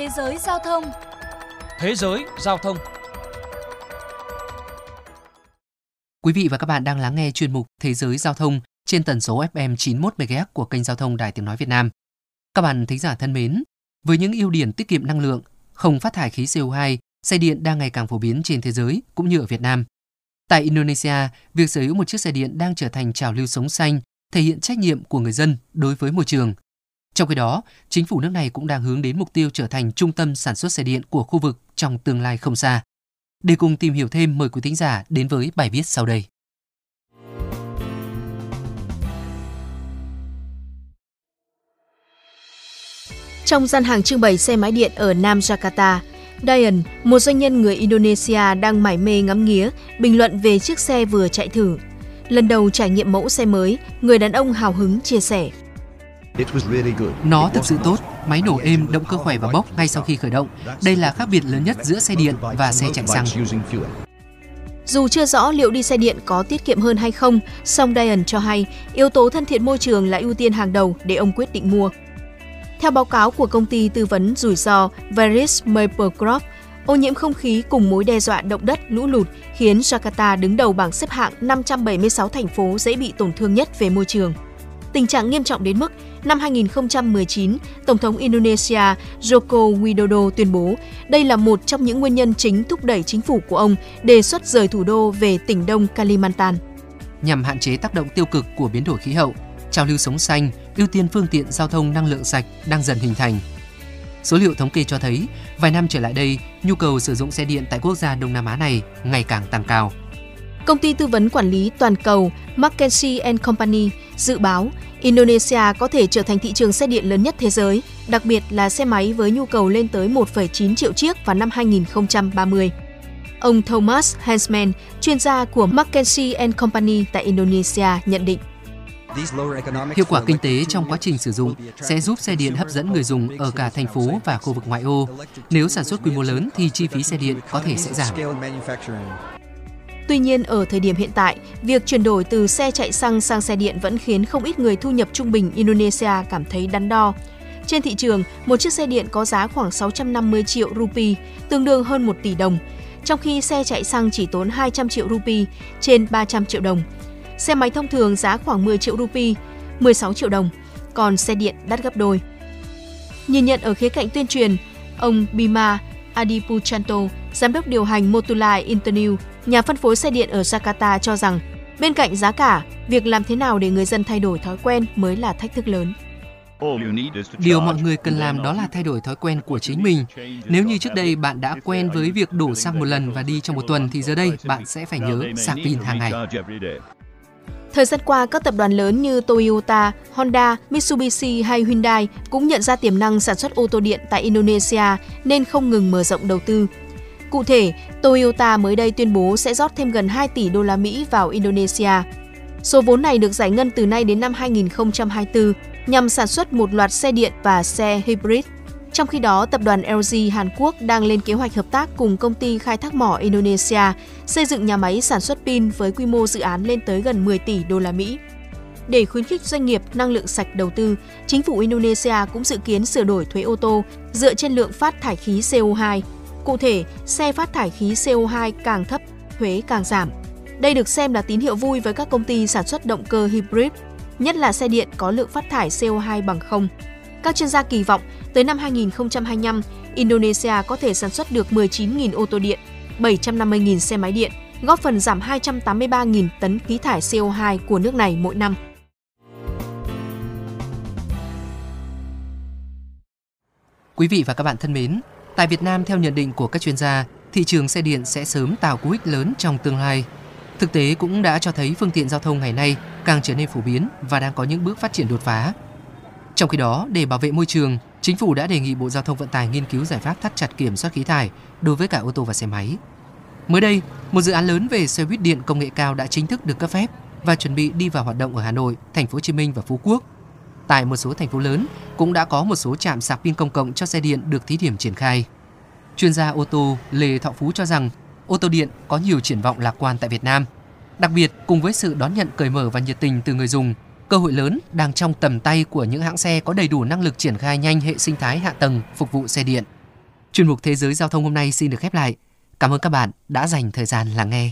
Thế giới giao thông Thế giới giao thông Quý vị và các bạn đang lắng nghe chuyên mục Thế giới giao thông trên tần số FM 91 MHz của kênh giao thông Đài Tiếng nói Việt Nam. Các bạn thính giả thân mến, với những ưu điểm tiết kiệm năng lượng, không phát thải khí CO2, xe điện đang ngày càng phổ biến trên thế giới cũng như ở Việt Nam. Tại Indonesia, việc sở hữu một chiếc xe điện đang trở thành trào lưu sống xanh, thể hiện trách nhiệm của người dân đối với môi trường. Trong khi đó, chính phủ nước này cũng đang hướng đến mục tiêu trở thành trung tâm sản xuất xe điện của khu vực trong tương lai không xa. Để cùng tìm hiểu thêm, mời quý thính giả đến với bài viết sau đây. Trong gian hàng trưng bày xe máy điện ở Nam Jakarta, Dayan, một doanh nhân người Indonesia đang mải mê ngắm nghía, bình luận về chiếc xe vừa chạy thử. Lần đầu trải nghiệm mẫu xe mới, người đàn ông hào hứng chia sẻ. Nó thực sự tốt, máy nổ êm, động cơ khỏe và bốc ngay sau khi khởi động. Đây là khác biệt lớn nhất giữa xe điện và xe chạy xăng. Dù chưa rõ liệu đi xe điện có tiết kiệm hơn hay không, song Dian cho hay yếu tố thân thiện môi trường là ưu tiên hàng đầu để ông quyết định mua. Theo báo cáo của công ty tư vấn rủi ro Veris Maplecroft, ô nhiễm không khí cùng mối đe dọa động đất, lũ lụt khiến Jakarta đứng đầu bảng xếp hạng 576 thành phố dễ bị tổn thương nhất về môi trường. Tình trạng nghiêm trọng đến mức năm 2019, Tổng thống Indonesia Joko Widodo tuyên bố đây là một trong những nguyên nhân chính thúc đẩy chính phủ của ông đề xuất rời thủ đô về tỉnh đông Kalimantan. Nhằm hạn chế tác động tiêu cực của biến đổi khí hậu, trào lưu sống xanh, ưu tiên phương tiện giao thông năng lượng sạch đang dần hình thành. Số liệu thống kê cho thấy, vài năm trở lại đây, nhu cầu sử dụng xe điện tại quốc gia Đông Nam Á này ngày càng tăng cao. Công ty tư vấn quản lý toàn cầu McKinsey Company dự báo Indonesia có thể trở thành thị trường xe điện lớn nhất thế giới, đặc biệt là xe máy với nhu cầu lên tới 1,9 triệu chiếc vào năm 2030. Ông Thomas Hansman, chuyên gia của McKinsey Company tại Indonesia nhận định. Hiệu quả kinh tế trong quá trình sử dụng sẽ giúp xe điện hấp dẫn người dùng ở cả thành phố và khu vực ngoại ô. Nếu sản xuất quy mô lớn thì chi phí xe điện có thể sẽ giảm. Tuy nhiên, ở thời điểm hiện tại, việc chuyển đổi từ xe chạy xăng sang xe điện vẫn khiến không ít người thu nhập trung bình Indonesia cảm thấy đắn đo. Trên thị trường, một chiếc xe điện có giá khoảng 650 triệu rupee, tương đương hơn 1 tỷ đồng, trong khi xe chạy xăng chỉ tốn 200 triệu rupee, trên 300 triệu đồng. Xe máy thông thường giá khoảng 10 triệu rupee, 16 triệu đồng, còn xe điện đắt gấp đôi. Nhìn nhận ở khía cạnh tuyên truyền, ông Bima Adipuchanto, giám đốc điều hành Motulai Internew, nhà phân phối xe điện ở Jakarta cho rằng, bên cạnh giá cả, việc làm thế nào để người dân thay đổi thói quen mới là thách thức lớn. Điều mọi người cần làm đó là thay đổi thói quen của chính mình. Nếu như trước đây bạn đã quen với việc đổ xăng một lần và đi trong một tuần thì giờ đây bạn sẽ phải nhớ sạc pin hàng ngày. Thời gian qua, các tập đoàn lớn như Toyota, Honda, Mitsubishi hay Hyundai cũng nhận ra tiềm năng sản xuất ô tô điện tại Indonesia nên không ngừng mở rộng đầu tư. Cụ thể, Toyota mới đây tuyên bố sẽ rót thêm gần 2 tỷ đô la Mỹ vào Indonesia. Số vốn này được giải ngân từ nay đến năm 2024 nhằm sản xuất một loạt xe điện và xe hybrid. Trong khi đó, tập đoàn LG Hàn Quốc đang lên kế hoạch hợp tác cùng công ty khai thác mỏ Indonesia xây dựng nhà máy sản xuất pin với quy mô dự án lên tới gần 10 tỷ đô la Mỹ. Để khuyến khích doanh nghiệp năng lượng sạch đầu tư, chính phủ Indonesia cũng dự kiến sửa đổi thuế ô tô dựa trên lượng phát thải khí CO2. Cụ thể, xe phát thải khí CO2 càng thấp, thuế càng giảm. Đây được xem là tín hiệu vui với các công ty sản xuất động cơ hybrid, nhất là xe điện có lượng phát thải CO2 bằng không. Các chuyên gia kỳ vọng tới năm 2025, Indonesia có thể sản xuất được 19.000 ô tô điện, 750.000 xe máy điện, góp phần giảm 283.000 tấn khí thải CO2 của nước này mỗi năm. Quý vị và các bạn thân mến, tại Việt Nam theo nhận định của các chuyên gia, thị trường xe điện sẽ sớm tạo cú hích lớn trong tương lai. Thực tế cũng đã cho thấy phương tiện giao thông ngày nay càng trở nên phổ biến và đang có những bước phát triển đột phá. Trong khi đó, để bảo vệ môi trường, chính phủ đã đề nghị Bộ Giao thông Vận tải nghiên cứu giải pháp thắt chặt kiểm soát khí thải đối với cả ô tô và xe máy. Mới đây, một dự án lớn về xe buýt điện công nghệ cao đã chính thức được cấp phép và chuẩn bị đi vào hoạt động ở Hà Nội, Thành phố Hồ Chí Minh và Phú Quốc. Tại một số thành phố lớn cũng đã có một số trạm sạc pin công cộng cho xe điện được thí điểm triển khai. Chuyên gia ô tô Lê Thọ Phú cho rằng ô tô điện có nhiều triển vọng lạc quan tại Việt Nam. Đặc biệt, cùng với sự đón nhận cởi mở và nhiệt tình từ người dùng, cơ hội lớn đang trong tầm tay của những hãng xe có đầy đủ năng lực triển khai nhanh hệ sinh thái hạ tầng phục vụ xe điện. Chuyên mục Thế giới Giao thông hôm nay xin được khép lại. Cảm ơn các bạn đã dành thời gian lắng nghe.